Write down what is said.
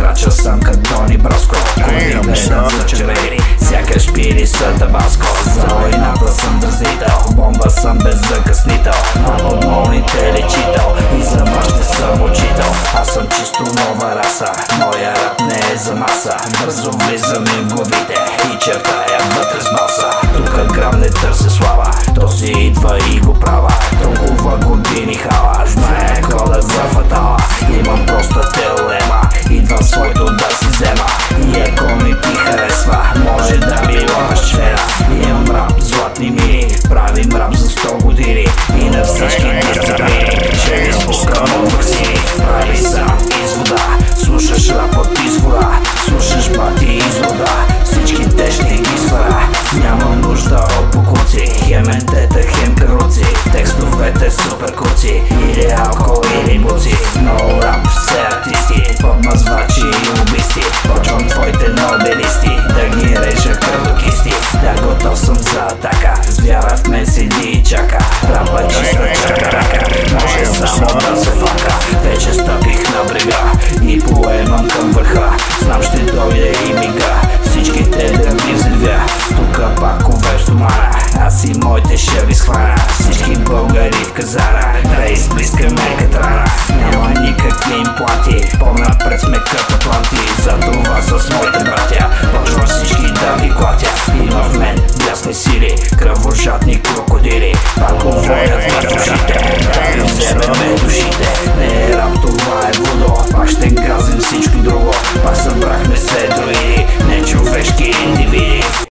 крача съм като Дони Браско гледат за червени, сякаш пили са табаско. За войната съм дразнител, бомба съм без закъснител А под молните лечител и за вас ще съм учител. Аз съм чисто нова раса, моя рап не е за маса. Бързо влизам и в главите и чертая вътре с баса Тук грам не търся слава, то си идва и го права. Толкова години хала, знае кода за фатала. Имам проста теорема, извора Слушаш бати из вода, всички те ще ги свара. Нямам нужда от покуци, хем ентета, хем каруци. Текстовете супер куци, или алкохол, или буци Но рап все артисти, подмазвачи върха Знам ще дойде и мига, всичките да ги взривя. Тука пакове в стомана, аз и моите ще ви схвана. Всички българи в казара, да изблискаме катрана Няма никакви импланти, по-напред сме като планти. Затова с моите братя, почвам всички да ви клатя. Има в мен бясни сили, кръвожадни крокодили. Пак говорят